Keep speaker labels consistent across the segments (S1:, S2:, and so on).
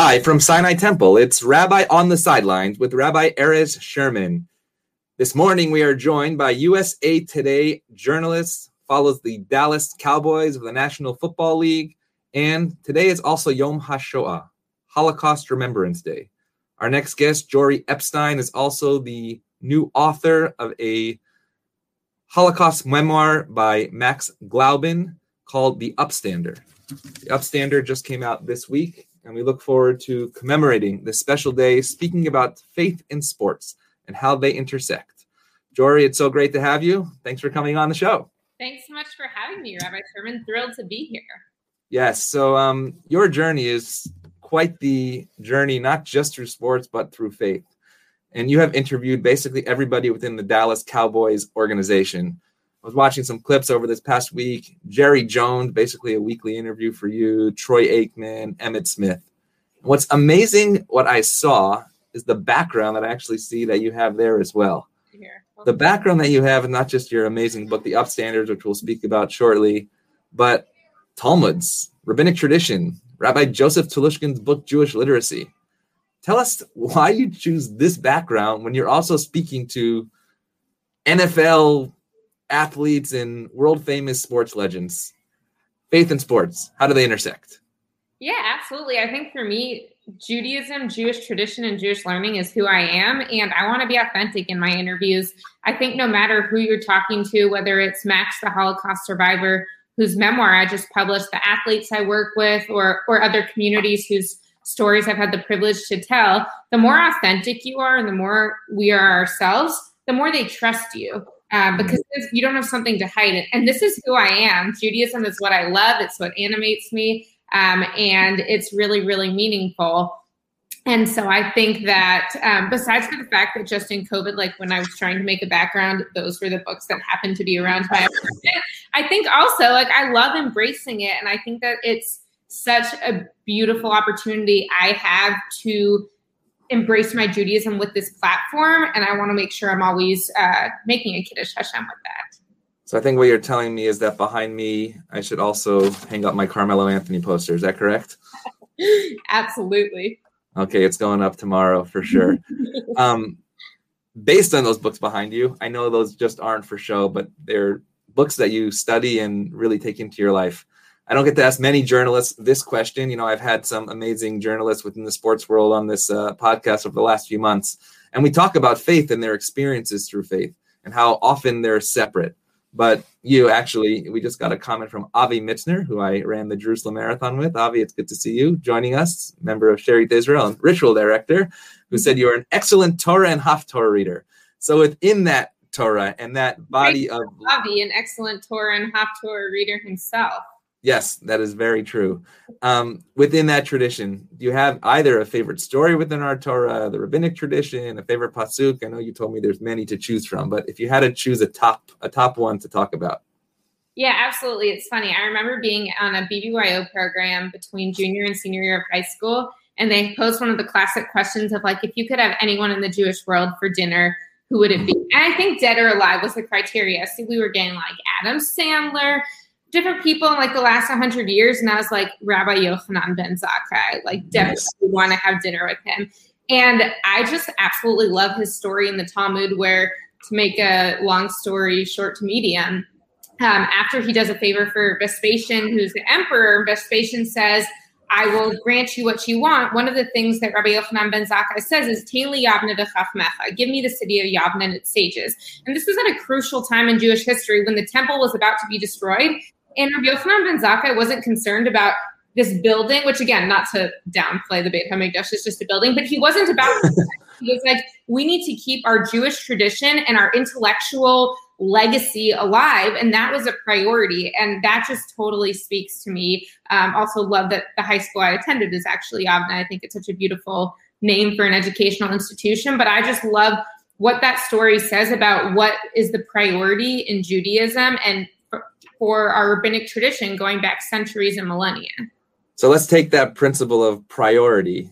S1: Live from Sinai Temple, it's Rabbi on the Sidelines with Rabbi Erez Sherman. This morning, we are joined by USA Today journalist, follows the Dallas Cowboys of the National Football League, and today is also Yom HaShoah, Holocaust Remembrance Day. Our next guest, Jory Epstein, is also the new author of a Holocaust memoir by Max Glauben called The Upstander. The Upstander just came out this week and we look forward to commemorating this special day, speaking about faith in sports and how they intersect. Jory, it's so great to have you. Thanks for coming on the show.
S2: Thanks so much for having me, Rabbi Sherman. Thrilled to be here.
S1: Yes. So, um, your journey is quite the journey, not just through sports, but through faith. And you have interviewed basically everybody within the Dallas Cowboys organization was watching some clips over this past week. Jerry Jones, basically a weekly interview for you, Troy Aikman, Emmitt Smith. What's amazing, what I saw, is the background that I actually see that you have there as well. Here. The background that you have is not just your amazing book, The Upstanders, which we'll speak about shortly, but Talmuds, rabbinic tradition, Rabbi Joseph Telushkin's book, Jewish Literacy. Tell us why you choose this background when you're also speaking to NFL athletes and world famous sports legends. Faith and sports, how do they intersect?
S2: Yeah, absolutely. I think for me, Judaism, Jewish tradition, and Jewish learning is who I am. And I want to be authentic in my interviews. I think no matter who you're talking to, whether it's Max, the Holocaust survivor, whose memoir I just published, the athletes I work with, or, or other communities whose stories I've had the privilege to tell, the more authentic you are and the more we are ourselves, the more they trust you um, because you don't have something to hide. It. And this is who I am. Judaism is what I love. It's what animates me, um, and it's really, really meaningful. And so I think that um, besides for the fact that just in COVID, like when I was trying to make a background, those were the books that happened to be around my I think also like I love embracing it. And I think that it's such a beautiful opportunity I have to embrace my Judaism with this platform, and I want to make sure I'm always uh, making a Kiddush Hashem with that.
S1: So I think what you're telling me is that behind me, I should also hang up my Carmelo Anthony poster. Is that correct?
S2: Absolutely.
S1: Okay, it's going up tomorrow for sure. um, based on those books behind you, I know those just aren't for show, but they're books that you study and really take into your life. I don't get to ask many journalists this question. You know, I've had some amazing journalists within the sports world on this uh, podcast over the last few months, and we talk about faith and their experiences through faith and how often they're separate. But you actually, we just got a comment from Avi Mitzner, who I ran the Jerusalem Marathon with. Avi, it's good to see you joining us, member of Shearith Israel and ritual director, who said you're an excellent Torah and Haftorah reader. So within that Torah and that body of
S2: Avi, an excellent Torah and Haftorah reader himself.
S1: Yes, that is very true. Um, within that tradition, do you have either a favorite story within our Torah, the rabbinic tradition, a favorite pasuk? I know you told me there's many to choose from, but if you had to choose a top a top one to talk about.
S2: Yeah, absolutely. It's funny. I remember being on a BBYO program between junior and senior year of high school, and they posed one of the classic questions of like, if you could have anyone in the Jewish world for dinner, who would it be? And I think dead or alive was the criteria. So we were getting like Adam Sandler, different people in like the last 100 years and i was like rabbi yochanan ben zakkai like definitely nice. want to have dinner with him and i just absolutely love his story in the talmud where to make a long story short to medium um, after he does a favor for vespasian who's the emperor vespasian says I will grant you what you want. One of the things that Rabbi Yochanan ben Zakkai says is, Teli Yavne v'chachmecha, give me the city of Yavne and its sages. And this was at a crucial time in Jewish history when the temple was about to be destroyed and Rabbi Yochanan ben Zakkai wasn't concerned about this building, which again, not to downplay the Beit Hamikdash, is just a building, but he wasn't about. he was like, we need to keep our Jewish tradition and our intellectual legacy alive, and that was a priority, and that just totally speaks to me. Um, also, love that the high school I attended is actually Yavne. I think it's such a beautiful name for an educational institution, but I just love what that story says about what is the priority in Judaism and for our rabbinic tradition going back centuries and millennia.
S1: So let's take that principle of priority.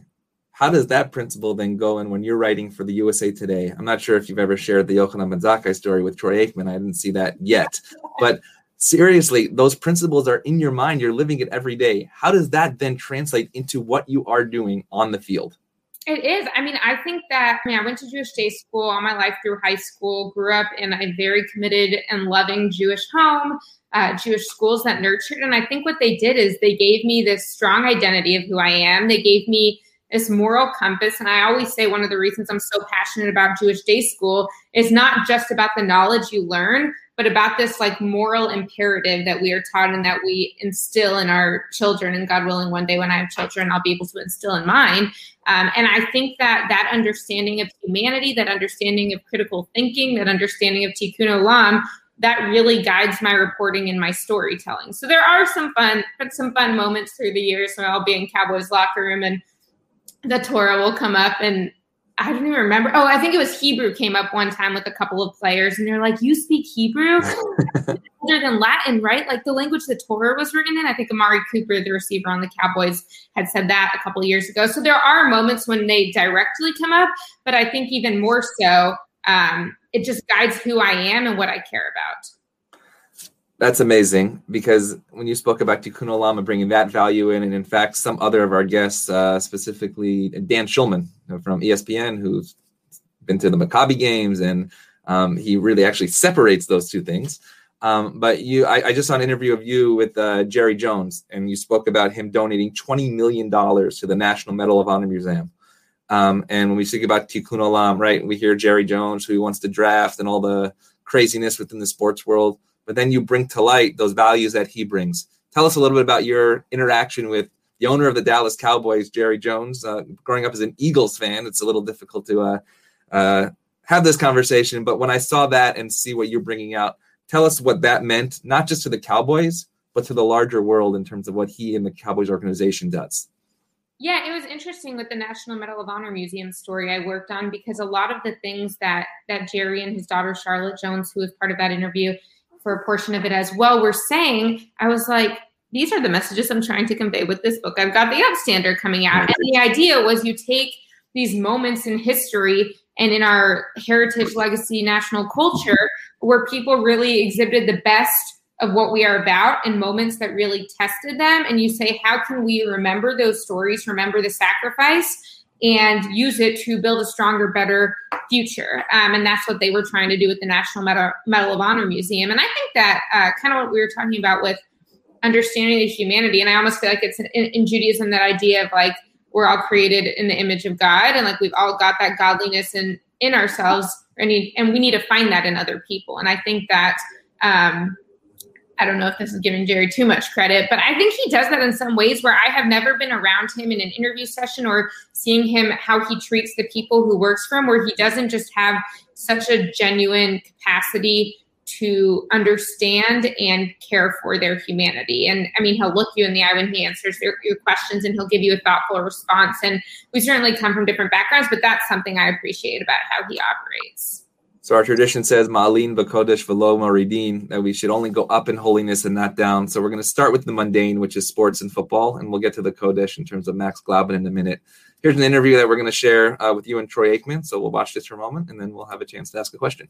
S1: How does that principle then go in when you're writing for the USA Today? I'm not sure if you've ever shared the Yochanan Ben Zakkai story with Troy Aikman. I didn't see that yet. But seriously, those principles are in your mind. You're living it every day. How does that then translate into what you are doing on the field?
S2: It is. I mean, I think that, I mean, I went to Jewish day school all my life through high school, grew up in a very committed and loving Jewish home, uh, Jewish schools that nurtured. And I think what they did is they gave me this strong identity of who I am. They gave me this moral compass. And I always say one of the reasons I'm so passionate about Jewish day school is not just about the knowledge you learn, but about this like moral imperative that we are taught and that we instill in our children. And God willing, one day when I have children, I'll be able to instill in mine. Um, and I think that that understanding of humanity, that understanding of critical thinking, that understanding of tikkun olam, that really guides my reporting and my storytelling. So there are some fun, but some fun moments through the years when I'll be in Cowboys locker room and the Torah will come up and I don't even remember. Oh, I think it was Hebrew came up one time with a couple of players, and they're like, "You speak Hebrew older than Latin, right? Like the language the Torah was written in." I think Amari Cooper, the receiver on the Cowboys, had said that a couple years ago. So there are moments when they directly come up, but I think even more so, um, it just guides who I am and what I care about.
S1: That's amazing because when you spoke about Tikkun Olam and bringing that value in, and in fact, some other of our guests, uh, specifically Dan Shulman from ESPN, who's been to the Maccabi games, and um, he really actually separates those two things. Um, but you, I, I, just saw an interview of you with uh, Jerry Jones, and you spoke about him donating twenty million dollars to the National Medal of Honor Museum. Um, and when we speak about Tikkun Olam, right, we hear Jerry Jones, who wants to draft, and all the craziness within the sports world but then you bring to light those values that he brings. Tell us a little bit about your interaction with the owner of the Dallas Cowboys, Jerry Jones. Uh, growing up as an Eagles fan, it's a little difficult to uh, uh, have this conversation. But when I saw that and see what you're bringing out, tell us what that meant, not just to the Cowboys, but to the larger world in terms of what he and the Cowboys organization does.
S2: Yeah, it was interesting with the National Medal of Honor Museum story I worked on because a lot of the things that that Jerry and his daughter Charlotte Jones, who was part of that interview, for a portion of it as well were saying, I was like, these are the messages I'm trying to convey with this book. I've got the upstander coming out. And the idea was you take these moments in history and in our heritage, legacy, national culture where people really exhibited the best of what we are about and moments that really tested them. And you say, how can we remember those stories, remember the sacrifice, and use it to build a stronger, better future. Um, and that's what they were trying to do with the National Medal, Medal of Honor Museum. And I think that uh, kind of what we were talking about with understanding the humanity. And I almost feel like it's in, in Judaism that idea of like we're all created in the image of God, and like we've all got that godliness in in ourselves, and and we need to find that in other people. And I think that. Um, I don't know if this is giving Jerry too much credit, but I think he does that in some ways where I have never been around him in an interview session or seeing him how he treats the people who works for him, where he doesn't just have such a genuine capacity to understand and care for their humanity. And I mean, he'll look you in the eye when he answers your, your questions and he'll give you a thoughtful response. And we certainly come from different backgrounds, but that's something I appreciate about how he operates.
S1: So our tradition says Ma'alin Bakodesh Velo Maridin, that we should only go up in holiness and not down. So we're going to start with the mundane, which is sports and football, and we'll get to the Kodesh in terms of Max Glauben in a minute. Here's an interview that we're going to share uh, with you and Troy Aikman. So we'll watch this for a moment, and then we'll have a chance to ask a question.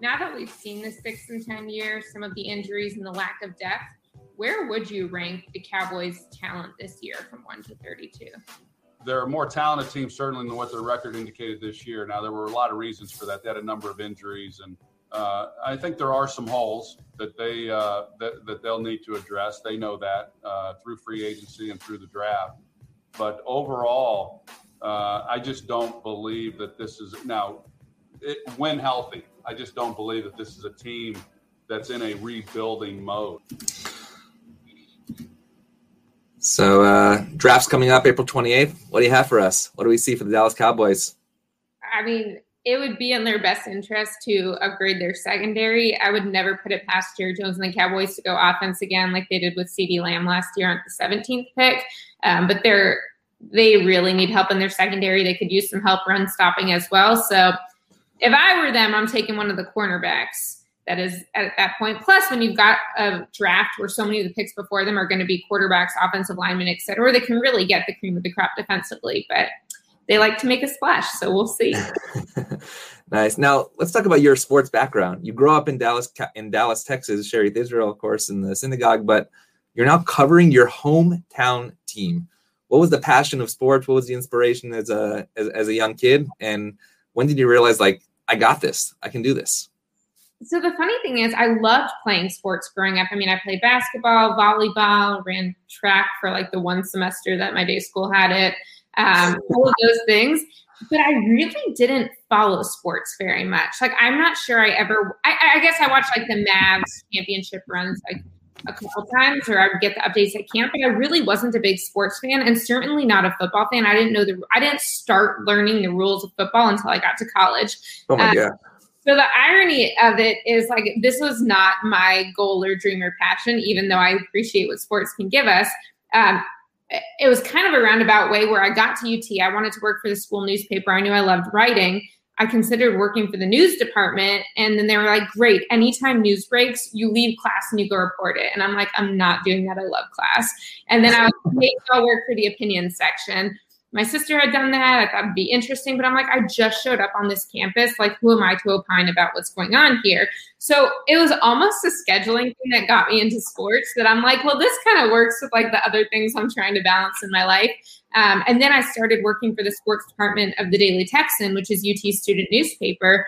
S2: Now that we've seen the six and ten years, some of the injuries and the lack of depth, where would you rank the Cowboys' talent this year from one to thirty-two?
S3: They're a more talented team certainly than what their record indicated this year. Now there were a lot of reasons for that. They had a number of injuries, and uh, I think there are some holes that they uh, that, that they'll need to address. They know that uh, through free agency and through the draft. But overall, uh, I just don't believe that this is now it, when healthy. I just don't believe that this is a team that's in a rebuilding mode.
S1: So uh drafts coming up April 28th. What do you have for us? What do we see for the Dallas Cowboys?
S2: I mean, it would be in their best interest to upgrade their secondary. I would never put it past Jerry Jones and the Cowboys to go offense again like they did with CeeDee Lamb last year on the 17th pick. Um, but they're they really need help in their secondary. They could use some help run stopping as well. So if I were them, I'm taking one of the cornerbacks that is at that point. Plus, when you've got a draft where so many of the picks before them are going to be quarterbacks, offensive linemen, et cetera, they can really get the cream of the crop defensively. But they like to make a splash, so we'll see.
S1: Nice. Now let's talk about your sports background. You grow up in Dallas, in Dallas, Texas, Shearith Israel, of course, in the synagogue, but you're now covering your hometown team. What was the passion of sports? What was the inspiration as a as, as a young kid? And when did you realize like I got this? I can do this.
S2: So the funny thing is, I loved playing sports growing up. I mean, I played basketball, volleyball, ran track for like the one semester that my day school had it, um, all of those things but I really didn't follow sports very much. Like I'm not sure I ever. I, I, guess I watched like the Mavs championship runs like a couple times, or I would get the updates at camp. But I really wasn't a big sports fan, and certainly not a football fan. I didn't know the. I didn't start learning the rules of football until I got to college.
S1: Oh my um, god.
S2: So the irony of it is like this was not my goal or dream or passion, even though I appreciate what sports can give us. Um, it was kind of a roundabout way where I got to UT. I wanted to work for the school newspaper. I knew I loved writing. I considered working for the news department. And then they were like, great, anytime news breaks, you leave class and you go report it. And I'm like, I'm not doing that. I love class. And then I was, I'll work for the opinion section my sister had done that. I thought it'd be interesting, but I'm like, I just showed up on this campus. Like, who am I to opine about what's going on here? So it was almost a scheduling thing that got me into sports that I'm like, well, this kind of works with like the other things I'm trying to balance in my life. Um, and then I started working for the sports department of the Daily Texan, which is UT student newspaper.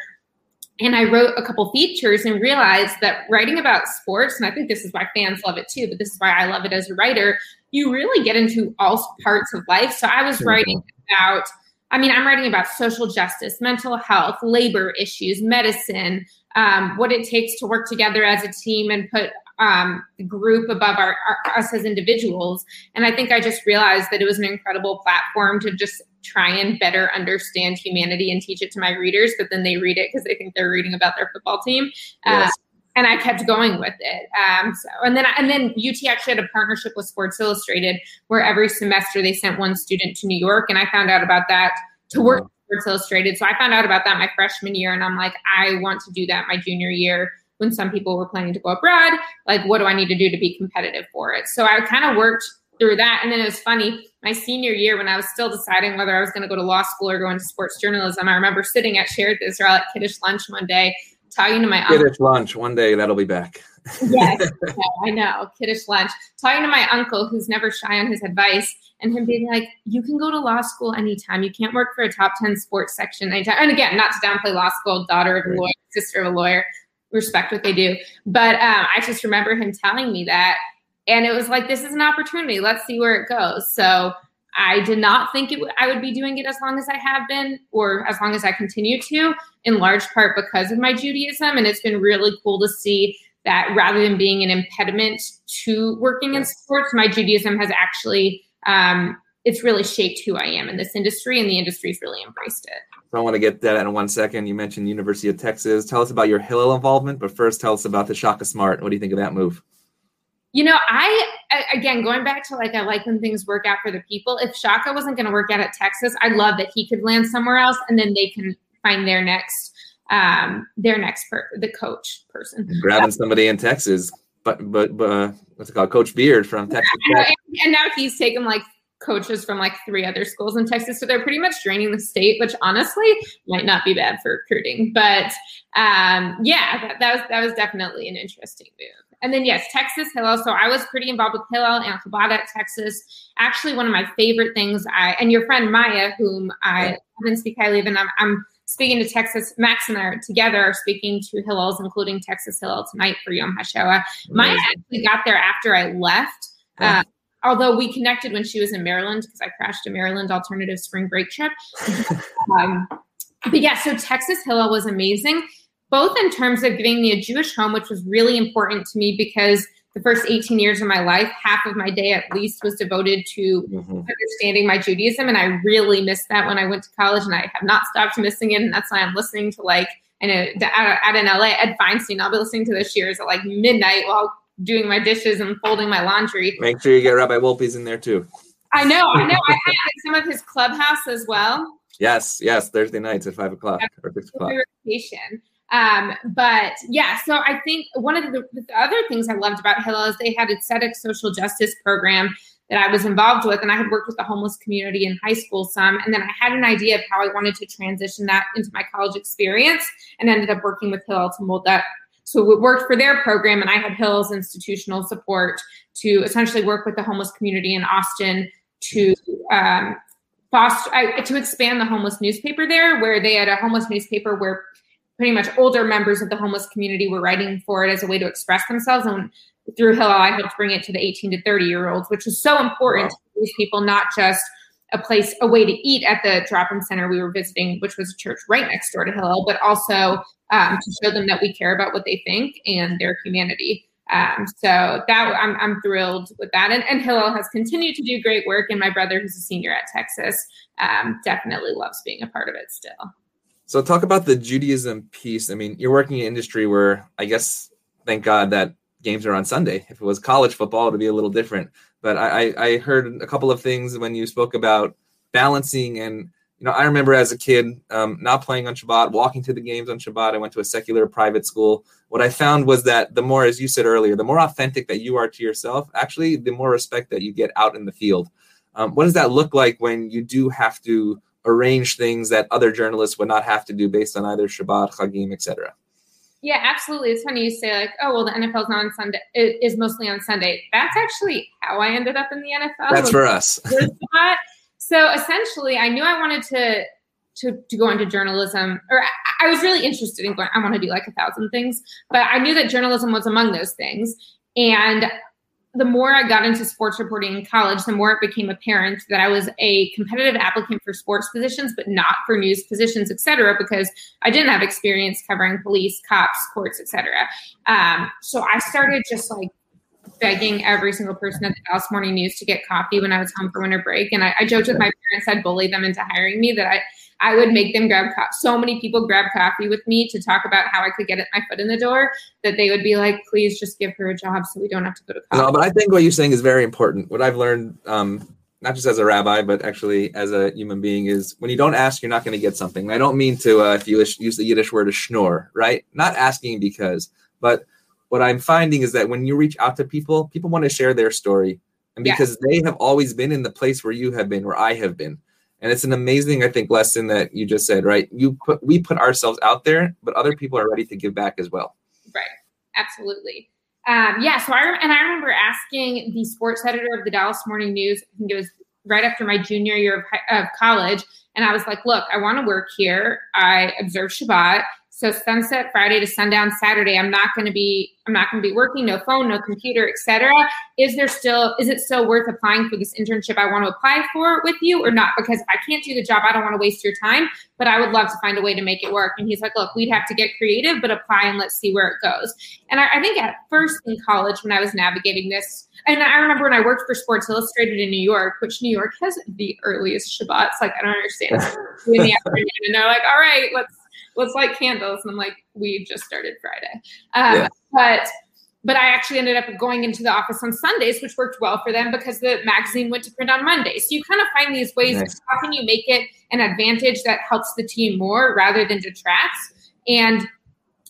S2: And I wrote a couple features and realized that writing about sports, and I think this is why fans love it too, but this is why I love it as a writer, you really get into all parts of life. So I was mm-hmm. writing about, I mean, I'm writing about social justice, mental health, labor issues, medicine, um, what it takes to work together as a team and put um, group above our, our, us as individuals. And I think I just realized that it was an incredible platform to just try and better understand humanity and teach it to my readers. But then they read it because they think they're reading about their football team. Yes. Uh, and I kept going with it. Um, so, and then and then UT actually had a partnership with Sports Illustrated, where every semester they sent one student to New York, and I found out about that to work Sports Illustrated. So I found out about that my freshman year, and I'm like, I want to do that my junior year. When some people were planning to go abroad, like, what do I need to do to be competitive for it? So I kind of worked through that, and then it was funny. My senior year, when I was still deciding whether I was going to go to law school or go into sports journalism, I remember sitting at Shearith Israel at Kiddush lunch one day talking to my
S1: uncle. Kiddush lunch. One day that'll be back.
S2: yes, I know. Kiddush lunch. Talking to my uncle, who's never shy on his advice, and him being like, "You can go to law school anytime. You can't work for a top ten sports section anytime." And again, not to downplay law school. Daughter of a lawyer, sister of a lawyer. Respect what they do, but um, I just remember him telling me that, and it was like, "This is an opportunity. Let's see where it goes." So I did not think it w- I would be doing it as long as I have been or as long as I continue to, in large part because of my Judaism. And it's been really cool to see that rather than being an impediment to working in sports, my Judaism has actually, um, it's really shaped who I am in this industry, and the industry's really embraced it.
S1: So I want to get that in one second. You mentioned University of Texas. Tell us about your Hillel involvement, but first tell us about the Shaka Smart. What do you think of that move?
S2: You know, I again going back to like I like when things work out for the people. If Shaka wasn't going to work out at Texas, I love that he could land somewhere else, and then they can find their next um their next per- the coach person.
S1: Grabbing somebody in Texas, but but, but uh, what's it called, Coach Beard from Texas.
S2: and now he's taken like coaches from like three other schools in Texas. So they're pretty much draining the state, which honestly might not be bad for recruiting. But um, yeah, that, that was that was definitely an interesting move. And then yes, Texas Hillel. So I was pretty involved with Hillel and Chabad at Texas. Actually, one of my favorite things I and your friend Maya, whom I haven't speak highly of, and I'm, I'm speaking to Texas. Max and I are together are speaking to Hillels, including Texas Hillel tonight for Yom HaShoah. Maya actually got there after I left. Uh, although we connected when she was in Maryland because I crashed a Maryland alternative spring break trip. um, but yeah, so Texas Hillel was amazing both in terms of giving me a Jewish home, which was really important to me because the first 18 years of my life, half of my day at least was devoted to mm-hmm. understanding my Judaism. And I really missed that when I went to college, and I have not stopped missing it. And that's why I'm listening to like, I know at an LA, Ed Feinstein, I'll be listening to those years at like midnight while doing my dishes and folding my laundry.
S1: Make sure you get Rabbi Wolpe's in there too.
S2: I know, I know. I had some of his clubhouse as well.
S1: Yes, yes, Thursday nights at five o'clock or six o'clock.
S2: Um, but yeah, so I think one of the, the, other things I loved about Hillel is they had a tzedek social justice program that I was involved with. And I had worked with the homeless community in high school some. And then I had an idea of how I wanted to transition that into my college experience and ended up working with Hillel to mold that. So it worked for their program, and I had Hillel's institutional support to essentially work with the homeless community in Austin to um, foster I, to expand the homeless newspaper there, where they had a homeless newspaper where pretty much older members of the homeless community were writing for it as a way to express themselves. And through Hillel, I helped bring it to the 18 to 30 year olds, which was so important wow. to these people, not just a place, a way to eat at the drop-in center we were visiting, which was a church right next door to Hillel, but also um, to show them that we care about what they think and their humanity. Um, so that I'm, I'm thrilled with that. And, and Hillel has continued to do great work. And my brother, who's a senior at Texas, um, definitely loves being a part of it still.
S1: So talk about the Judaism piece. I mean, you're working in an industry where I guess, thank God that games are on Sunday. If it was college football, it would be a little different. But I, I heard a couple of things when you spoke about balancing and you know, I remember as a kid um, not playing on Shabbat, walking to the games on Shabbat. I went to a secular private school. What I found was that the more, as you said earlier, the more authentic that you are to yourself, actually, the more respect that you get out in the field. Um, what does that look like when you do have to arrange things that other journalists would not have to do based on either Shabbat, Chagim, etc.
S2: Yeah, absolutely. It's funny you say like, oh well, the NFL's not on Sunday. It is mostly on Sunday. That's actually how I ended up in the NFL.
S1: That's for us.
S2: So essentially, I knew I wanted to to, to go into journalism, or I, I was really interested in going. I want to do like a thousand things, but I knew that journalism was among those things. And the more I got into sports reporting in college, the more it became apparent that I was a competitive applicant for sports positions, but not for news positions, et cetera, because I didn't have experience covering police, cops, courts, et cetera. Um, so I started just like begging every single person at the Dallas Morning News to get coffee when I was home for winter break. And I, I joked with my parents, I'd bully them into hiring me that I I would make them grab coffee. So many people grab coffee with me to talk about how I could get my foot in the door that they would be like, please just give her a job so we don't have to go to college.
S1: No, but I think what you're saying is very important. What I've learned, um, not just as a rabbi, but actually as a human being, is when you don't ask, you're not going to get something. I don't mean to, uh, if you use the Yiddish word, a schnorr, right? Not asking because, but what I'm finding is that when you reach out to people, people want to share their story. And because yeah. they have always been in the place where you have been, where I have been. And it's an amazing i think lesson that you just said right? You put we put ourselves out there but other people are ready to give back as well.
S2: Right. Absolutely. Um, yeah so i and i remember asking the sports editor of the dallas morning news i think it was right after my junior year of, of college and i was like look i want to work here. I observe shabbat so sunset Friday to sundown Saturday, I'm not going to be I'm not going to be working, no phone, no computer, etc. Is there still is it still worth applying for this internship I want to apply for with you or not? Because if I can't do the job, I don't want to waste your time, but I would love to find a way to make it work. And he's like, look, we'd have to get creative, but apply and let's see where it goes. And I, I think at first in college when I was navigating this, and I remember when I worked for Sports Illustrated in New York, which New York has the earliest Shabbats. Like I don't understand. in the afternoon, and they're like, all right, let's let's light candles. And I'm like, we just started Friday. Um, yeah. But but I actually ended up going into the office on Sundays, which worked well for them because the magazine went to print on Mondays. So you kind of find these ways nice. how can you make it an advantage that helps the team more rather than detracts. And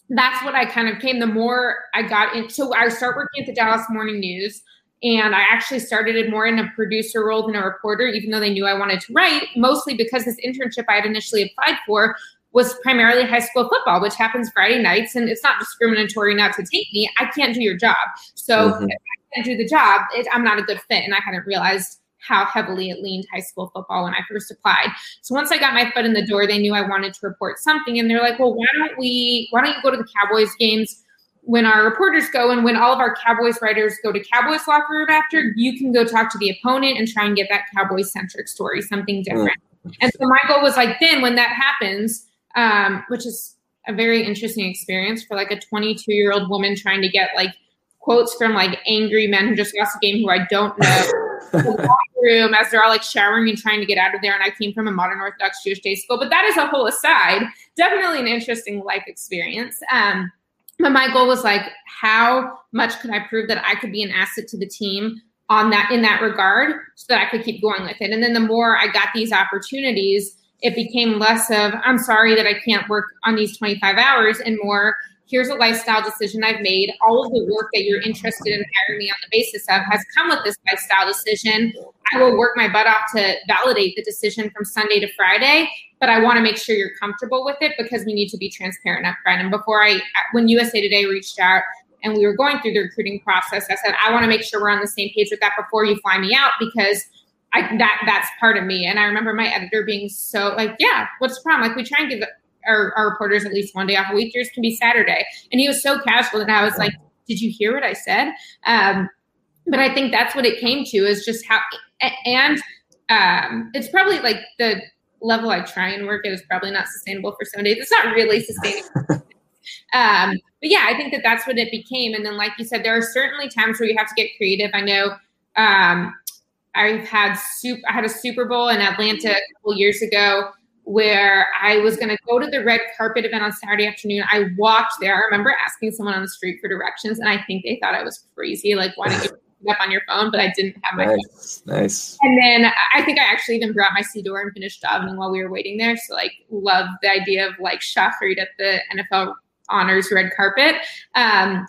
S2: that's what I kind of came. The more I got in, so I start working at the Dallas Morning News, and I actually started it more in a producer role than a reporter, even though they knew I wanted to write. Mostly because this internship I had initially applied for was primarily high school football, which happens Friday nights, and it's not discriminatory not to take me. I can't do your job. So mm-hmm. if I can't do the job, it, I'm not a good fit. And I hadn't realized how heavily it leaned high school football when I first applied. So once I got my foot in the door, they knew I wanted to report something. And they're like, well, why don't we, why don't you go to the Cowboys games? when our reporters go and when all of our Cowboys writers go to Cowboys locker room after, you can go talk to the opponent and try and get that Cowboys centric story, something different. Mm-hmm. And so my goal was like, then when that happens, um, which is a very interesting experience for like a 22 year old woman trying to get like quotes from like angry men who just lost a game who I don't know. room as they're all like showering and trying to get out of there. And I came from a modern Orthodox Jewish day school, but that is a whole aside. Definitely an interesting life experience. Um, but my goal was like, how much could I prove that I could be an asset to the team on that in that regard, so that I could keep going with it. And then the more I got these opportunities, it became less of i'm sorry that i can't work on these 25 hours and more here's a lifestyle decision I've made. All of the work that you're interested in hiring me on the basis of has come with this lifestyle decision. I will work my butt off to validate the decision from Sunday to Friday, but I want to make sure you're comfortable with it because we need to be transparent up front. And before I, when USA Today reached out and we were going through the recruiting process, I said, I want to make sure we're on the same page with that before you fly me out because I, that that's part of me. And I remember my editor being so like, yeah, what's the problem? Like we try and give our, our reporters at least one day off a week. Yours can be Saturday. And he was so casual that I was like, did you hear what I said? Um, but I think that's what it came to is just how, and um, it's probably like the level I try and work at is probably not sustainable for seven days. It's not really sustainable. um, but yeah, I think that that's what it became. And then, like you said, there are certainly times where you have to get creative. I know um, I've had super, I had a Super Bowl in Atlanta a couple years ago where I was going to go to the red carpet event on Saturday afternoon. I walked there. I remember asking someone on the street for directions, and I think they thought I was crazy. Like, why don't you up on your phone? But I didn't have my
S1: nice, phone. Nice.
S2: And then I think I actually even brought my siddur and finished davening while we were waiting there. So like, love the idea of like shachrit at the NFL honors red carpet. Um,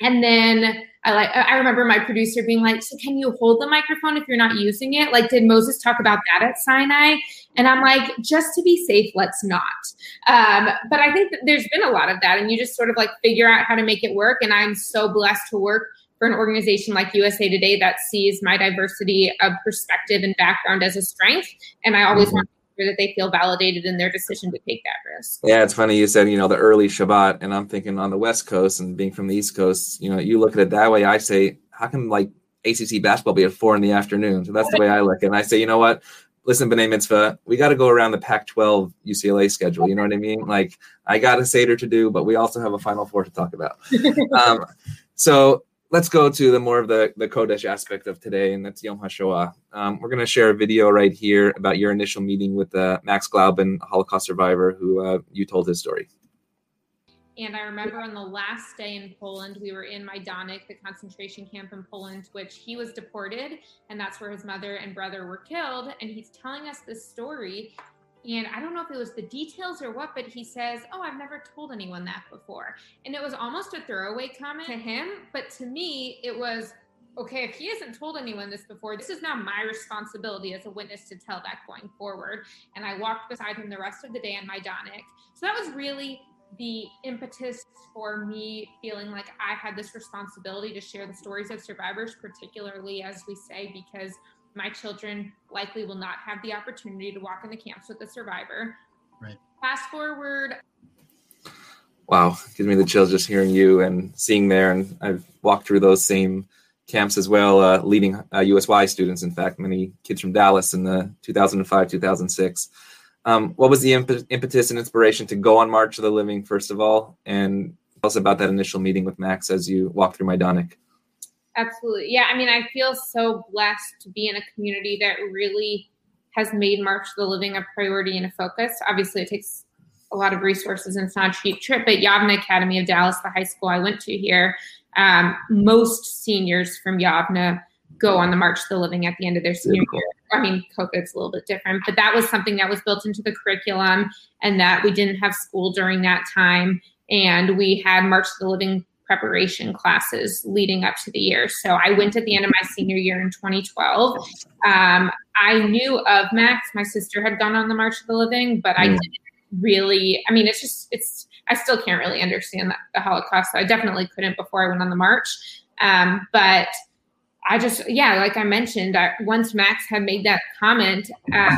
S2: and then I like I remember my producer being like, "So can you hold the microphone if you're not using it? Like, did Moses talk about that at Sinai?" And I'm like, just to be safe, let's not. Um, but I think that there's been a lot of that, and you just sort of like figure out how to make it work. And I'm so blessed to work for an organization like USA Today that sees my diversity of perspective and background as a strength. And I always mm-hmm. want that they feel validated in their decision to take that risk.
S1: Yeah, it's funny you said, you know, the early Shabbat, and I'm thinking on the West Coast and being from the East Coast, you know, you look at it that way. I say, how can like ACC basketball be at four in the afternoon? So that's the way I look. And I say, you know what? Listen, B'nai Mitzvah, we got to go around the Pac 12 UCLA schedule. You know what I mean? Like, I got a Seder to do, but we also have a Final Four to talk about. um, so let's go to the more of the the Kodesh aspect of today, and that's Yom HaShoah. Um, we're going to share a video right here about your initial meeting with uh, Max Glauben, Holocaust survivor, who uh, you told his story.
S2: And I remember on the last day in Poland, we were in Majdanek, the concentration camp in Poland, which he was deported, and that's where his mother and brother were killed. And he's telling us this story and I don't know if it was the details or what, but he says, Oh, I've never told anyone that before. And it was almost a throwaway comment to him. But to me, it was, okay, if he hasn't told anyone this before, this is now my responsibility as a witness to tell that going forward. And I walked beside him the rest of the day in Majdanek. So that was really the impetus for me feeling like I had this responsibility to share the stories of survivors, particularly as we say, because my children likely will not have the opportunity to walk in the camps with a survivor.
S4: Right.
S2: Fast forward.
S1: Wow, gives me the chills just hearing you and seeing there. And I've walked through those same camps as well, uh, leading uh, USY students. In fact, many kids from Dallas in the 2005 2006. Um, what was the imp- impetus and inspiration to go on March of the Living, first of all? And tell us about that initial meeting with Max as you walked through Majdanek.
S2: Absolutely. Yeah. I mean, I feel so blessed to be in a community that really has made March the Living a priority and a focus. Obviously, it takes a lot of resources and it's not a cheap trip, but Yavneh Academy of Dallas, the high school I went to here, um, most seniors from Yavneh go on the March the Living at the end of their senior year. I mean, COVID's a little bit different, but that was something that was built into the curriculum and that we didn't have school during that time. And we had March the Living preparation classes leading up to the year. So I went at the end of my senior year in 2012. Um, I knew of Max. My sister had gone on the March of the Living, but I mm. didn't really. I mean, it's just it's. I still can't really understand the Holocaust. I definitely couldn't before I went on the march. Um, but I just, yeah, like I mentioned, I, once Max had made that comment, uh,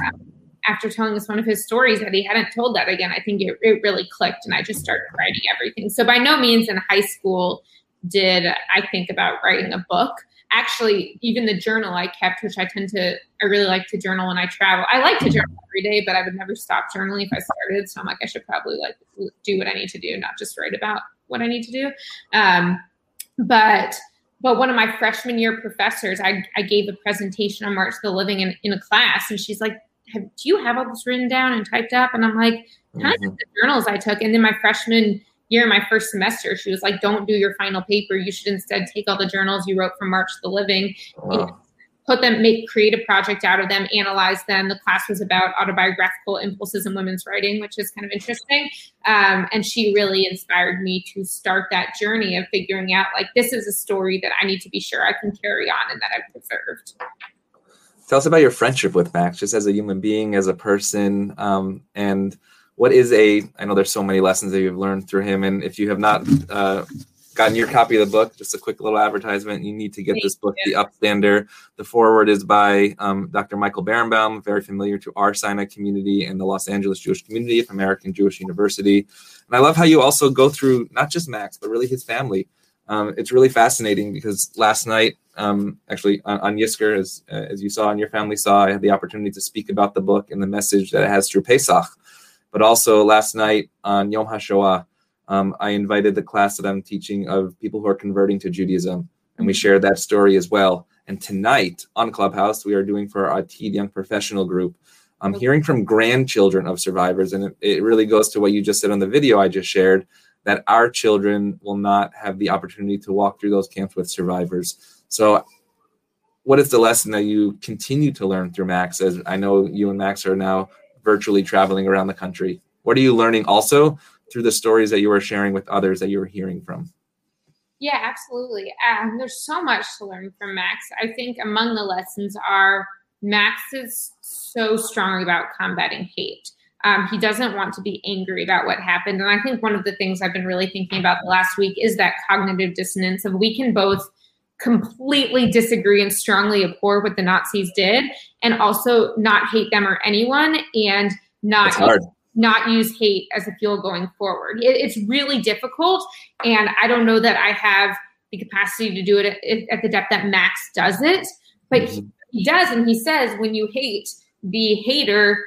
S2: after telling us one of his stories that he hadn't told that again, I think it, it really clicked and I just started writing everything. So by no means in high school did I think about writing a book. Actually, even the journal I kept, which I tend to, I really like to journal when I travel. I like to journal every day, but I would never stop journaling if I started. So I'm like, I should probably like do what I need to do, not just write about what I need to do. Um, but but one of my freshman year professors, I, I gave a presentation on March the Living in, in a class, and she's like, have, do you have all this written down and typed up? And I'm like, kind mm-hmm. of the journals I took. And then my freshman year, my first semester, she was like, don't do your final paper. You should instead take all the journals you wrote from March the Living. Wow. put them, make create a project out of them, analyze them. The class was about autobiographical impulses in women's writing, which is kind of interesting. Um, and she really inspired me to start that journey of figuring out like this is a story that I need to be sure I can carry on and that I've preserved.
S1: Tell us about your friendship with Max, just as a human being, as a person, um, and what is a? I know there's so many lessons that you've learned through him, and if you have not uh, gotten your copy of the book, just a quick little advertisement. You need to get this book, The Upstander. The foreword is by um, Dr. Michael Berenbaum, very familiar to our Sinai community and the Los Angeles Jewish community of American Jewish University. And I love how you also go through not just Max, but really his family. Um, it's really fascinating because last night, um, actually on, on Yizkor, as, uh, as you saw and your family saw, I had the opportunity to speak about the book and the message that it has through Pesach. But also last night on Yom HaShoah, um, I invited the class that I'm teaching of people who are converting to Judaism, and we shared that story as well. And tonight on Clubhouse, we are doing for our Atid Young Professional Group. I'm hearing from grandchildren of survivors, and it, it really goes to what you just said on the video I just shared that our children will not have the opportunity to walk through those camps with survivors. So, what is the lesson that you continue to learn through Max? As I know you and Max are now virtually traveling around the country. What are you learning also through the stories that you are sharing with others that you are hearing from?
S2: Yeah, absolutely. Um, there's so much to learn from Max. I think among the lessons are Max is so strong about combating hate. Um, he doesn't want to be angry about what happened. And I think one of the things I've been really thinking about the last week is that cognitive dissonance of we can both completely disagree and strongly abhor what the Nazis did and also not hate them or anyone and not not use hate as a fuel going forward. It, it's really difficult, and I don't know that I have the capacity to do it at, at the depth that Max does it, but mm-hmm. he, he does, and he says when you hate, the hater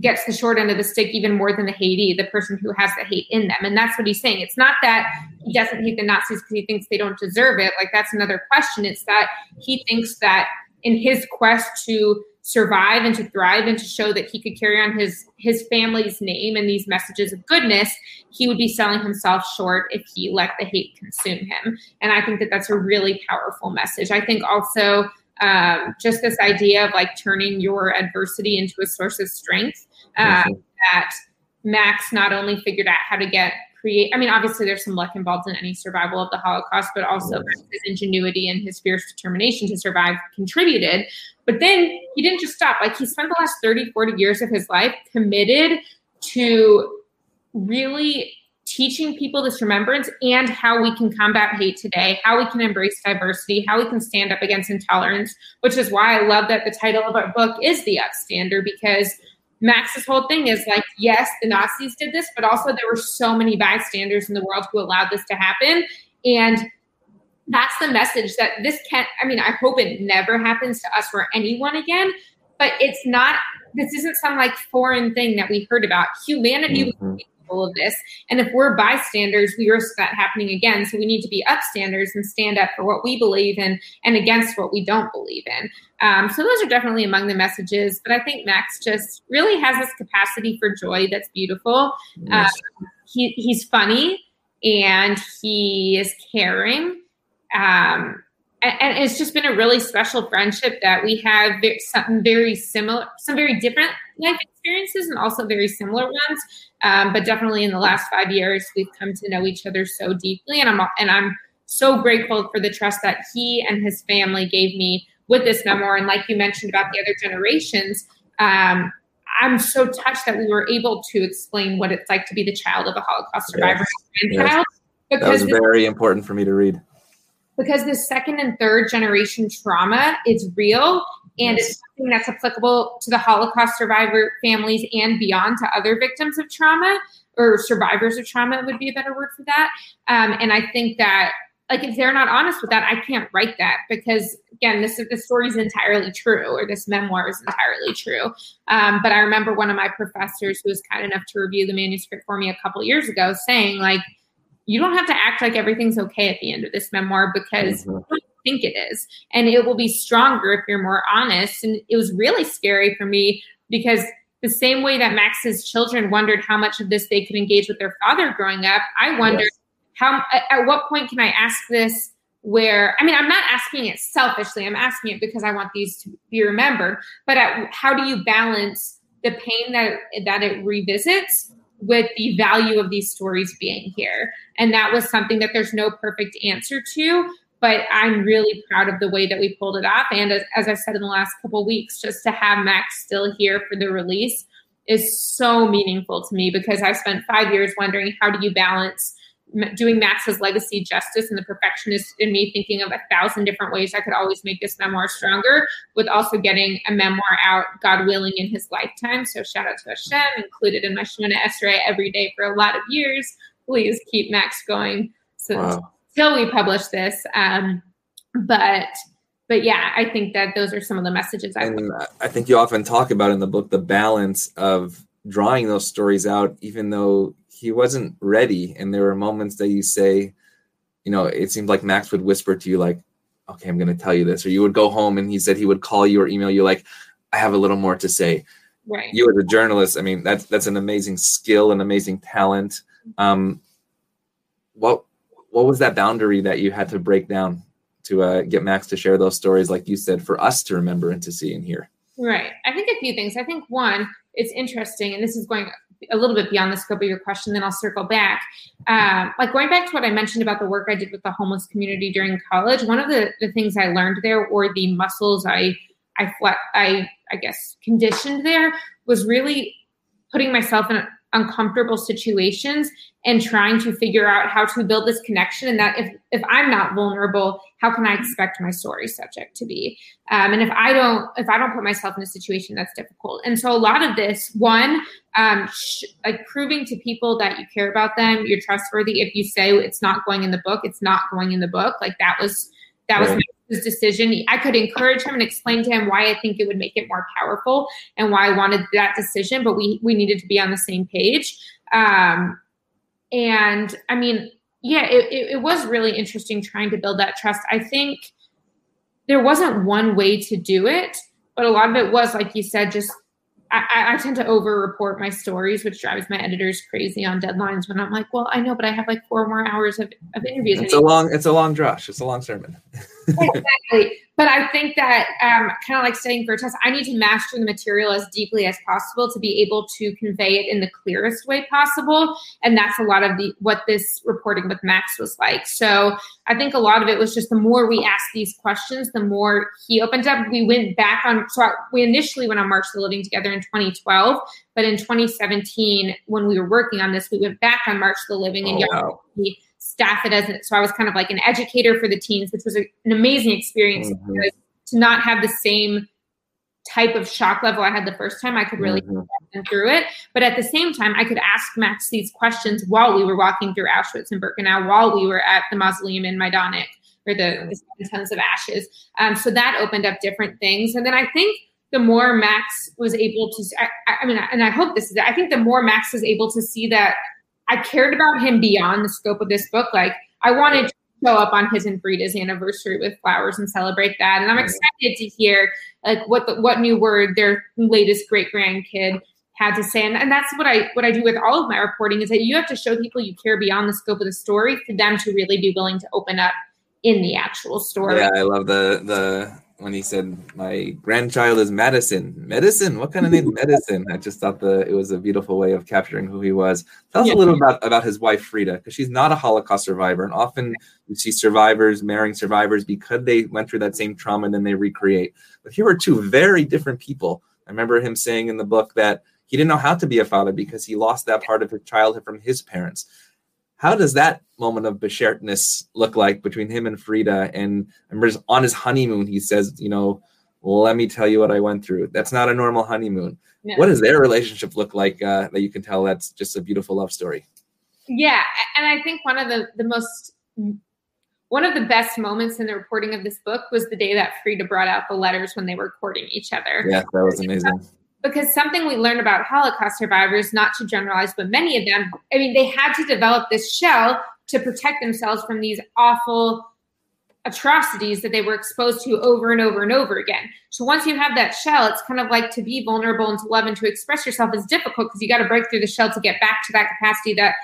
S2: gets the short end of the stick even more than the Haiti, the person who has the hate in them. And that's what he's saying. It's not that he doesn't hate the Nazis because he thinks they don't deserve it. Like that's another question. It's that he thinks that in his quest to survive and to thrive and to show that he could carry on his his family's name and these messages of goodness he would be selling himself short if he let the hate consume him and i think that that's a really powerful message i think also um, just this idea of like turning your adversity into a source of strength uh, that max not only figured out how to get create i mean obviously there's some luck involved in any survival of the holocaust but also yes. his ingenuity and his fierce determination to survive contributed but then he didn't just stop. Like he spent the last 30, 40 years of his life committed to really teaching people this remembrance and how we can combat hate today, how we can embrace diversity, how we can stand up against intolerance, which is why I love that the title of our book is The Upstander because Max's whole thing is like, yes, the Nazis did this, but also there were so many bystanders in the world who allowed this to happen. And that's the message that this can't i mean i hope it never happens to us or anyone again but it's not this isn't some like foreign thing that we heard about humanity mm-hmm. Of this. And if we're bystanders we risk that happening again. So we need to be upstanders and stand up for what we believe in and against what we don't believe in. Um, so those are definitely among the messages but i think max just really has this capacity for joy that's beautiful. Yes. um, he, he's funny and he is caring. Um, and, it's just been a really special friendship that we have something very similar, some very different life experiences, and also very similar ones. Um, but definitely in the last five years, we've come to know each other so deeply, and I'm and I'm so grateful for the trust that he and his family gave me with this memoir. And like you mentioned about the other generations, um, I'm so touched that we were able to explain what it's like to be the child of a Holocaust survivor
S1: yes. yes. That was very important for me to read
S2: because this second and third generation trauma is real and it's something that's applicable to the Holocaust survivor families and beyond to other victims of trauma or survivors of trauma would be a better word for that. Um, and I think that like if they're not honest with that, I can't write that because again, this is the story is entirely true or this memoir is entirely true. Um, but I remember one of my professors who was kind enough to review the manuscript for me a couple years ago saying like you don't have to act like everything's okay at the end of this memoir because mm-hmm. you think it is. And it will be stronger if you're more honest. And it was really scary for me because the same way that Max's children wondered how much of this they could engage with their father growing up, I wondered yes. how at what point can I ask this where I mean, I'm not asking it selfishly. I'm asking it because I want these to be remembered. But at, how do you balance the pain that that it revisits with the value of these stories being here? And that was something that there's no perfect answer to. But I'm really proud of the way that we pulled it off. And as, as I said in the last couple weeks, just to have Max still here for the release is so meaningful to me because I've spent five years wondering how do you balance doing Max's legacy justice and the perfectionist in me thinking of a thousand different ways I could always make this memoir stronger with also getting a memoir out, God willing, in his lifetime. So shout out to Hashem, included in my Shemona Esrei every day for a lot of years. Please keep Max going so wow. until we publish this. Um, but but yeah, I think that those are some of the messages I.
S1: And I think you often talk about in the book the balance of drawing those stories out, even though he wasn't ready. And there were moments that you say, you know, it seemed like Max would whisper to you, like, okay, I'm going to tell you this. Or you would go home and he said he would call you or email you, like, I have a little more to say.
S2: Right.
S1: You as a journalist, I mean, that's that's an amazing skill, an amazing talent. Um, what what was that boundary that you had to break down to uh, get Max to share those stories, like you said, for us to remember and to see and hear?
S2: Right. I think a few things. I think one, it's interesting, and this is going a little bit beyond the scope of your question, then I'll circle back. Um, like going back to what I mentioned about the work I did with the homeless community during college, one of the, the things I learned there, or the muscles I I I I guess conditioned there, was really putting myself in uncomfortable situations and trying to figure out how to build this connection. And that if if i'm not vulnerable how can i expect my story subject to be? Um, and if i don't if i don't put myself in a situation that's difficult. And so a lot of this one um, sh- like proving to people that you care about them you're trustworthy. If you say it's not going in the book it's not going in the book. Like that was that was his decision. I could encourage him and explain to him why I think it would make it more powerful and why I wanted that decision, but we we needed to be on the same page. Um, and I mean, yeah, it, it, it was really interesting trying to build that trust. I think there wasn't one way to do it, but a lot of it was, like you said, just I, I, tend to over report my stories, which drives my editors crazy on deadlines when I'm like, well, I know, but I have like four more hours of, of interviews.
S1: It's a long, it's a long drush. It's a long sermon.
S2: exactly. But I think that um, kind of like studying for a test, I need to master the material as deeply as possible to be able to convey it in the clearest way possible. And that's a lot of the what this reporting with Max was like. So I think a lot of it was just the more we asked these questions, the more he opened up. We went back on. So we initially went on March the Living Together in 2012, but in 2017, when we were working on this, we went back on March the Living and oh, wow staff it as so I was kind of like an educator for the teens, which was a, an amazing experience mm-hmm. to not have the same type of shock level I had the first time. I could really mm-hmm. through it, but at the same time, I could ask Max these questions while we were walking through Auschwitz and Birkenau, while we were at the mausoleum in Majdanek or the, the tons of ashes. Um, so that opened up different things, and then I think the more Max was able to, I, I mean, and I hope this is, I think the more Max was able to see that I cared about him beyond the scope of this book. Like I wanted to show up on his and Frida's anniversary with flowers and celebrate that. And I'm excited to hear like what the, what new word their latest great grandkid had to say. And, and that's what I what I do with all of my reporting is that you have to show people you care beyond the scope of the story for them to really be willing to open up in the actual story.
S1: Yeah, I love the the when he said my grandchild is Madison. Medicine? What kind of name Medicine? I just thought the it was a beautiful way of capturing who he was. Tell us yeah. a little about, about his wife Frida, because she's not a Holocaust survivor. And often you see survivors marrying survivors because they went through that same trauma and then they recreate. But here are two very different people. I remember him saying in the book that he didn't know how to be a father because he lost that part of his childhood from his parents how does that moment of beshertness look like between him and Frida? And I remember on his honeymoon, he says, you know, well, let me tell you what I went through. That's not a normal honeymoon. No. What does their relationship look like uh, that you can tell that's just a beautiful love story?
S2: Yeah, and I think one of the the most one of the best moments in the reporting of this book was the day that Frida brought out the letters when they were courting each other.
S1: Yeah, that was amazing
S2: because something we learned about Holocaust survivors, not to generalize, but many of them, I mean, they had to develop this shell to protect themselves from these awful atrocities that they were exposed to over and over and over again. So once you have that shell, it's kind of like to be vulnerable and to love and to express yourself is difficult because you got to break through the shell to get back to that capacity that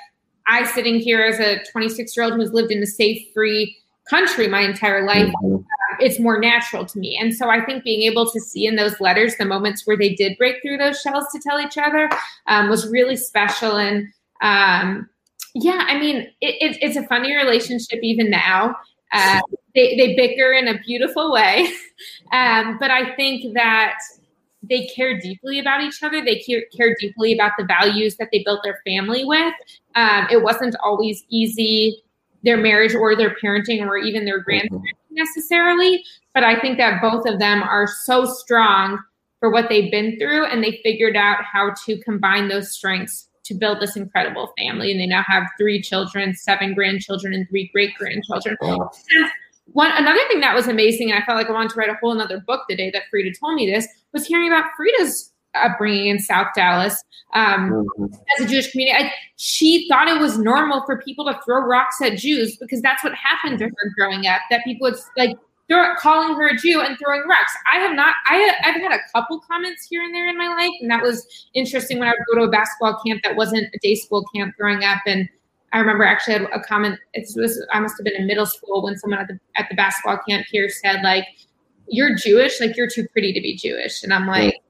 S2: I, sitting here as a 26 year old who's lived in a safe, free, country my entire life. Mm-hmm. It's more natural to me. And so I think being able to see in those letters the moments where they did break through those shells to tell each other um, was really special. And um, yeah, I mean, it, it, it's a funny relationship even now. Uh, they, they bicker in a beautiful way. Um, but I think that they care deeply about each other. They care, care deeply about the values that they built their family with. Um, it wasn't always easy, their marriage or their parenting or even their mm-hmm. grandparenting necessarily. But I think that both of them are so strong for what they've been through and they figured out how to combine those strengths to build this incredible family. And they now have three children, seven grandchildren, and three great grandchildren. Wow. One another thing that was amazing, and I felt like I wanted to write a whole another book the day that Frida told me this, was hearing about Frida's upbringing in South Dallas um, mm-hmm. as a Jewish community. I, she thought it was normal for people to throw rocks at Jews because that's what happened to her growing up. That people would like throw, calling her a Jew and throwing rocks. I have not. I I've had a couple comments here and there in my life, and that was interesting when I would go to a basketball camp that wasn't a day school camp growing up and. I remember actually had a comment. It was I must have been in middle school when someone at the at the basketball camp here said like, "You're Jewish, like you're too pretty to be Jewish," and I'm like,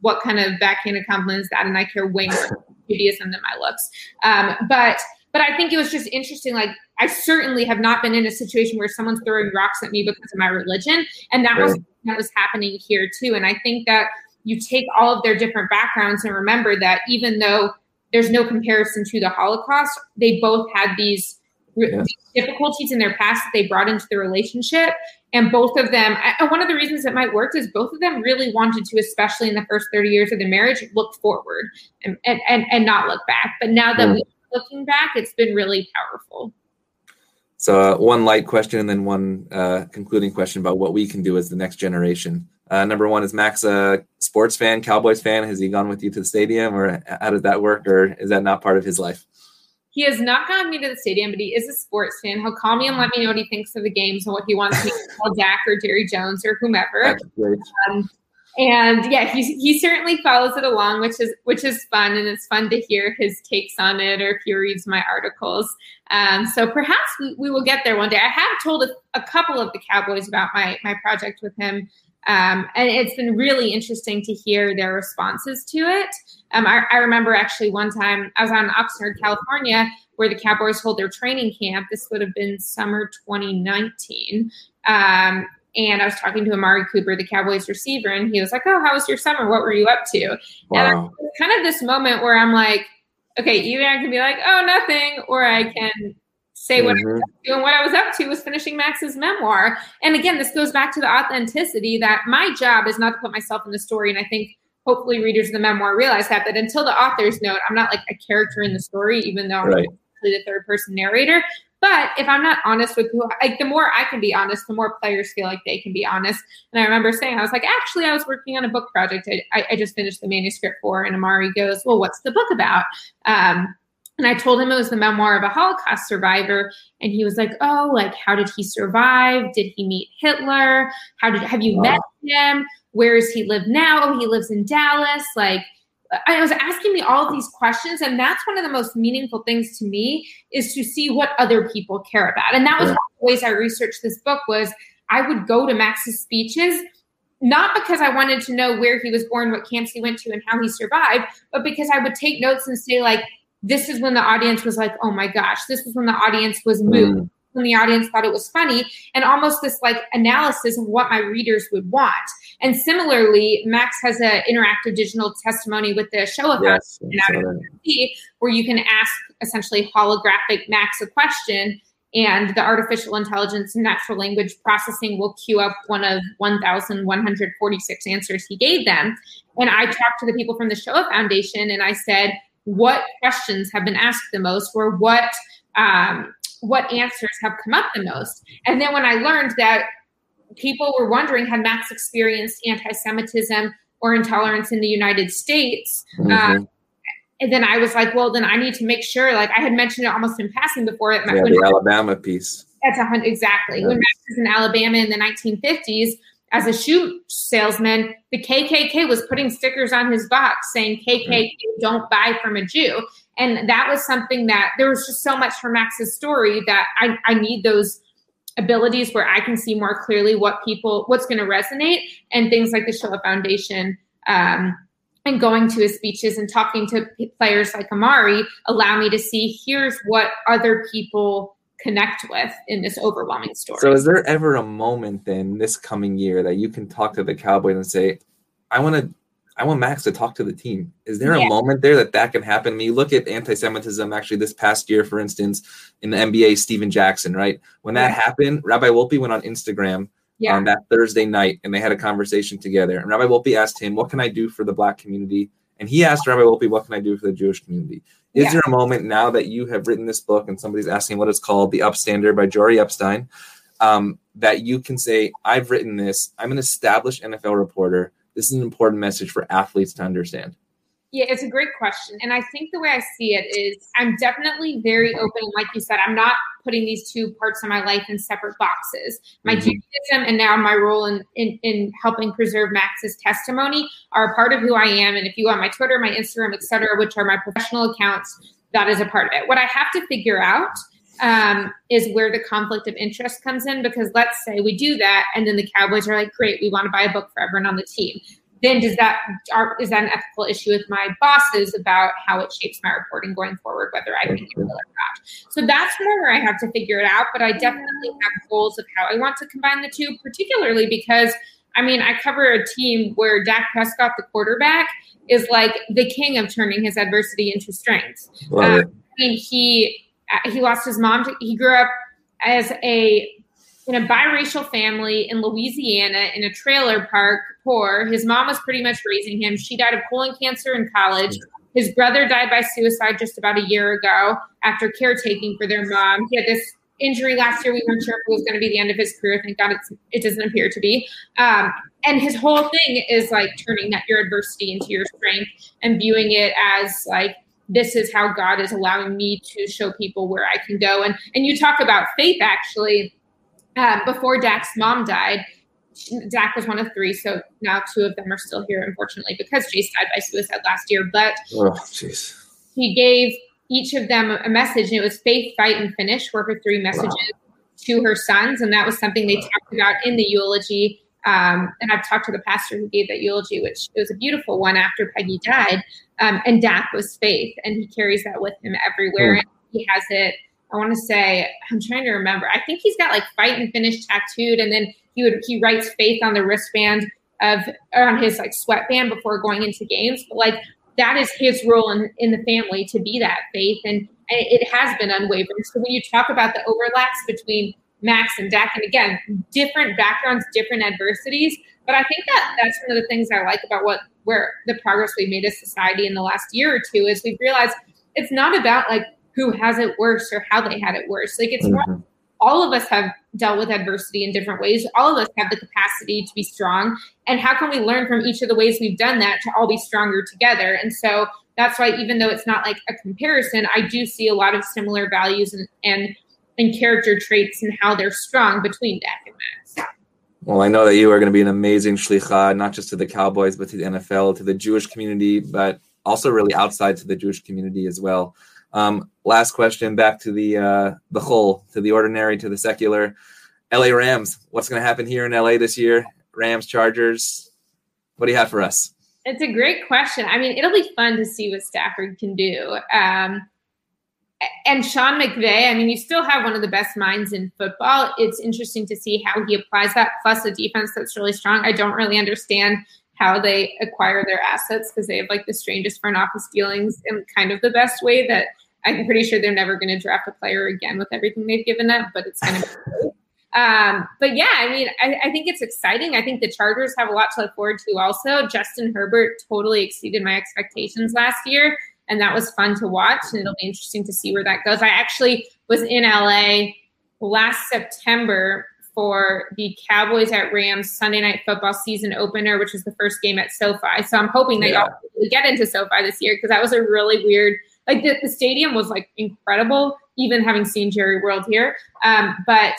S2: what kind of backhanded compliment is that? And I care way more about Judaism than my looks. Um, but but I think it was just interesting. Like I certainly have not been in a situation where someone's throwing rocks at me because of my religion, and that was that was happening here too. And I think that you take all of their different backgrounds and remember that even though there's no comparison to the Holocaust, they both had these, yeah. these difficulties in their past that they brought into the relationship and both of them and one of the reasons it might work is both of them really wanted to especially in the first 30 years of their marriage look forward and and, and, and not look back. But now that mm. we're looking back it's been really powerful.
S1: So uh, one light question and then one uh, concluding question about what we can do as the next generation. Uh, number one is max a sports fan cowboys fan? Has he gone with you to the stadium or how did that work or is that not part of his life
S2: he has not gotten me to the stadium, but he is a sports fan. He'll call me and let me know what he thinks of the games and what he wants me to call Dak or Jerry Jones or whomever. Um, and yeah, he he certainly follows it along, which is which is fun, and it's fun to hear his takes on it or if he reads my articles. Um, so perhaps we, we, will get there one day. I have told a, a couple of the Cowboys about my my project with him. Um, and it's been really interesting to hear their responses to it. Um, I, I, remember actually one time I was on Oxnard, California, where the Cowboys hold their training camp. This would have been summer 2019. Um, and I was talking to Amari Cooper, the Cowboys receiver, and he was like, "Oh, how was your summer? What were you up to?" Wow. And kind of this moment where I'm like, "Okay, either I can be like, oh, nothing,' or I can say what mm-hmm. I was up to. And what I was up to was finishing Max's memoir. And again, this goes back to the authenticity that my job is not to put myself in the story. And I think hopefully readers of the memoir realize that, that until the author's note, I'm not like a character in the story, even though I'm right. the third person narrator. But if I'm not honest with who, like the more I can be honest, the more players feel like they can be honest. And I remember saying, I was like, actually, I was working on a book project. I, I just finished the manuscript for, and Amari goes, well, what's the book about? Um, and I told him it was the memoir of a Holocaust survivor. And he was like, Oh, like, how did he survive? Did he meet Hitler? How did, have you wow. met him? Where does he live now? Oh, he lives in Dallas. Like, I was asking me all these questions. And that's one of the most meaningful things to me is to see what other people care about. And that was yeah. one of the ways I researched this book was I would go to Max's speeches not because I wanted to know where he was born, what camps he went to, and how he survived, but because I would take notes and say, like, this is when the audience was like, oh my gosh, this was when the audience was moved. Mm. When the audience thought it was funny, and almost this like analysis of what my readers would want. And similarly, Max has an interactive digital testimony with the show of yes, where you can ask essentially holographic Max a question, and the artificial intelligence and natural language processing will queue up one of 1,146 answers he gave them. And I talked to the people from the Shoah Foundation, and I said, what questions have been asked the most or what um, what answers have come up the most. And then when I learned that people were wondering had Max experienced anti-Semitism or intolerance in the United States. Mm-hmm. Um, and then I was like, well, then I need to make sure. Like I had mentioned it almost in passing before.
S1: That yeah, the Alabama piece.
S2: That's a hundred exactly. Yeah. When Max was in Alabama in the 1950s, as a shoe salesman, the KKK was putting stickers on his box saying KKK don't buy from a Jew. And that was something that there was just so much from Max's story that I, I need those abilities where I can see more clearly what people what's going to resonate and things like the Shoah Foundation um, and going to his speeches and talking to players like Amari allow me to see here's what other people connect with in this overwhelming story.
S1: So is there ever a moment then this coming year that you can talk to the Cowboys and say, I want to I want Max to talk to the team. Is there a moment there that that can happen? I mean, you look at anti-Semitism actually this past year, for instance, in the NBA, Stephen Jackson, right? When that yeah. happened, Rabbi Wolpe went on Instagram yeah. on that Thursday night and they had a conversation together. And Rabbi Wolpe asked him, What can I do for the black community? And he asked Rabbi Wolpe, What can I do for the Jewish community? Is yeah. there a moment now that you have written this book and somebody's asking what it's called, The Upstander by Jori Epstein, um, that you can say, I've written this, I'm an established NFL reporter. This is an important message for athletes to understand.
S2: Yeah, it's a great question. And I think the way I see it is I'm definitely very open. Like you said, I'm not putting these two parts of my life in separate boxes. My mm-hmm. Judaism and now my role in, in, in, helping preserve Max's testimony are a part of who I am. And if you want my Twitter, my Instagram, etc., which are my professional accounts, that is a part of it. What I have to figure out um, is where the conflict of interest comes in because let's say we do that and then the Cowboys are like, great, we want to buy a book for everyone on the team then does that are, is that an ethical issue with my bosses about how it shapes my reporting going forward, whether I think it will or not? So that's more where I have to figure it out. But I definitely have goals of how I want to combine the two, particularly because I mean I cover a team where Dak Prescott, the quarterback, is like the king of turning his adversity into strength. Um, I mean he he lost his mom. To, he grew up as a in a biracial family in Louisiana in a trailer park, poor. His mom was pretty much raising him. She died of colon cancer in college. His brother died by suicide just about a year ago after caretaking for their mom. He had this injury last year. We weren't sure if it was going to be the end of his career. Thank God it doesn't appear to be. Um, and his whole thing is like turning that your adversity into your strength and viewing it as like this is how God is allowing me to show people where I can go. And and you talk about faith actually um, before Dak's mom died, Dak was one of three, so now two of them are still here, unfortunately, because Chase died by suicide last year. But oh, he gave each of them a message, and it was faith, fight, and finish were her three messages wow. to her sons, and that was something they talked about in the eulogy. Um, and I've talked to the pastor who gave that eulogy, which it was a beautiful one after Peggy died. Um, and Dak was faith, and he carries that with him everywhere. Mm. And he has it I want to say, I'm trying to remember. I think he's got like fight and finish tattooed, and then he would he writes faith on the wristband of on his like sweatband before going into games. But like that is his role in, in the family to be that faith, and it has been unwavering. So when you talk about the overlaps between Max and Dak, and again, different backgrounds, different adversities, but I think that that's one of the things I like about what where the progress we made as society in the last year or two is we've realized it's not about like who has it worse or how they had it worse. Like it's mm-hmm. all of us have dealt with adversity in different ways. All of us have the capacity to be strong. And how can we learn from each of the ways we've done that to all be stronger together? And so that's why even though it's not like a comparison, I do see a lot of similar values and and, and character traits and how they're strong between Dak and Max.
S1: Well, I know that you are going to be an amazing shlicha, not just to the Cowboys, but to the NFL, to the Jewish community, but also really outside to the Jewish community as well. Um, last question, back to the uh, the whole, to the ordinary, to the secular. LA Rams. What's going to happen here in LA this year? Rams, Chargers. What do you have for us?
S2: It's a great question. I mean, it'll be fun to see what Stafford can do. Um, and Sean McVay, I mean, you still have one of the best minds in football. It's interesting to see how he applies that, plus a defense that's really strong. I don't really understand how they acquire their assets because they have like the strangest front office dealings in kind of the best way that I'm pretty sure they're never going to draft a player again with everything they've given up, but it's kind of. um, but yeah, I mean, I, I, think it's exciting. I think the Chargers have a lot to look forward to. Also, Justin Herbert totally exceeded my expectations last year, and that was fun to watch. And it'll be interesting to see where that goes. I actually was in LA last September for the Cowboys at Rams Sunday night football season opener, which was the first game at SoFi. So I'm hoping that yeah. y'all get into SoFi this year because that was a really weird. Like the, the, stadium was like incredible, even having seen Jerry World here. Um, but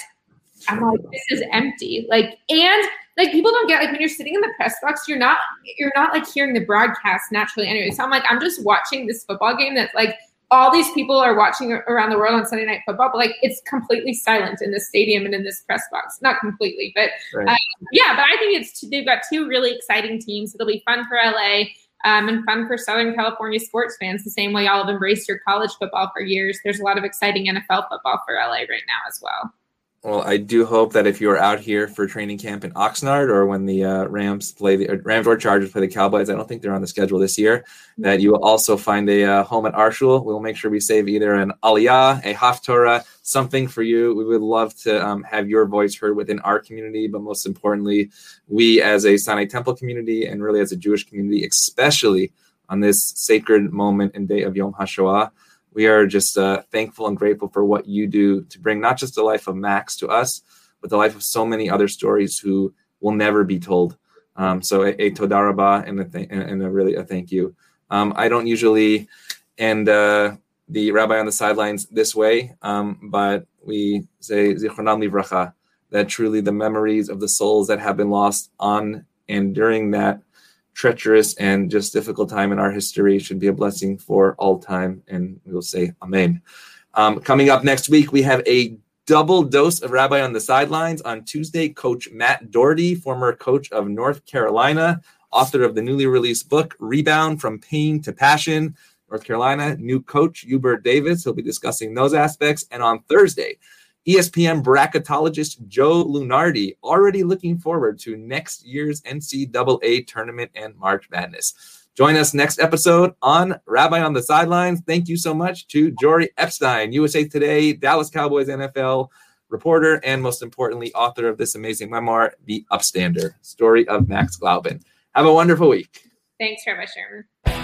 S2: I'm like, this is empty. Like, and like people don't get like when you're sitting in the press box, you're not you're not like hearing the broadcast naturally anyway. So I'm like, I'm just watching this football game that's like all these people are watching around the world on Sunday Night Football, but like it's completely silent in the stadium and in this press box. Not completely, but right. um, yeah. But I think it's they've got two really exciting teams. It'll be fun for LA um, and fun for Southern California sports fans. The same way y'all have embraced your college football for years. There's a lot of exciting NFL football for LA right now as well.
S1: Well, I do hope that if you are out here for training camp in Oxnard or when the uh, Rams play the uh, Rams or Chargers play the Cowboys, I don't think they're on the schedule this year. That you will also find a uh, home at Arshul. We will make sure we save either an Aliyah, a Haftorah, something for you. We would love to um, have your voice heard within our community, but most importantly, we as a Sinai Temple community and really as a Jewish community, especially on this sacred moment and day of Yom HaShoah we are just uh, thankful and grateful for what you do to bring not just the life of Max to us, but the life of so many other stories who will never be told. Um, so a, a todaraba and a th- and a really a thank you. Um, I don't usually end uh, the rabbi on the sidelines this way, um, but we say zichronam livracha, that truly the memories of the souls that have been lost on and during that treacherous and just difficult time in our history should be a blessing for all time. And we'll say Amen. Um, coming up next week, we have a double dose of Rabbi on the sidelines. On Tuesday, Coach Matt Doherty, former coach of North Carolina, author of the newly released book, Rebound from Pain to Passion. North Carolina, new coach Hubert Davis. He'll be discussing those aspects. And on Thursday, ESPN bracketologist Joe Lunardi already looking forward to next year's NCAA tournament and March Madness. Join us next episode on Rabbi on the Sidelines. Thank you so much to Jori Epstein, USA Today, Dallas Cowboys NFL reporter, and most importantly, author of this amazing memoir, The Upstander Story of Max Glauben. Have a wonderful week.
S2: Thanks, Rabbi Sherman.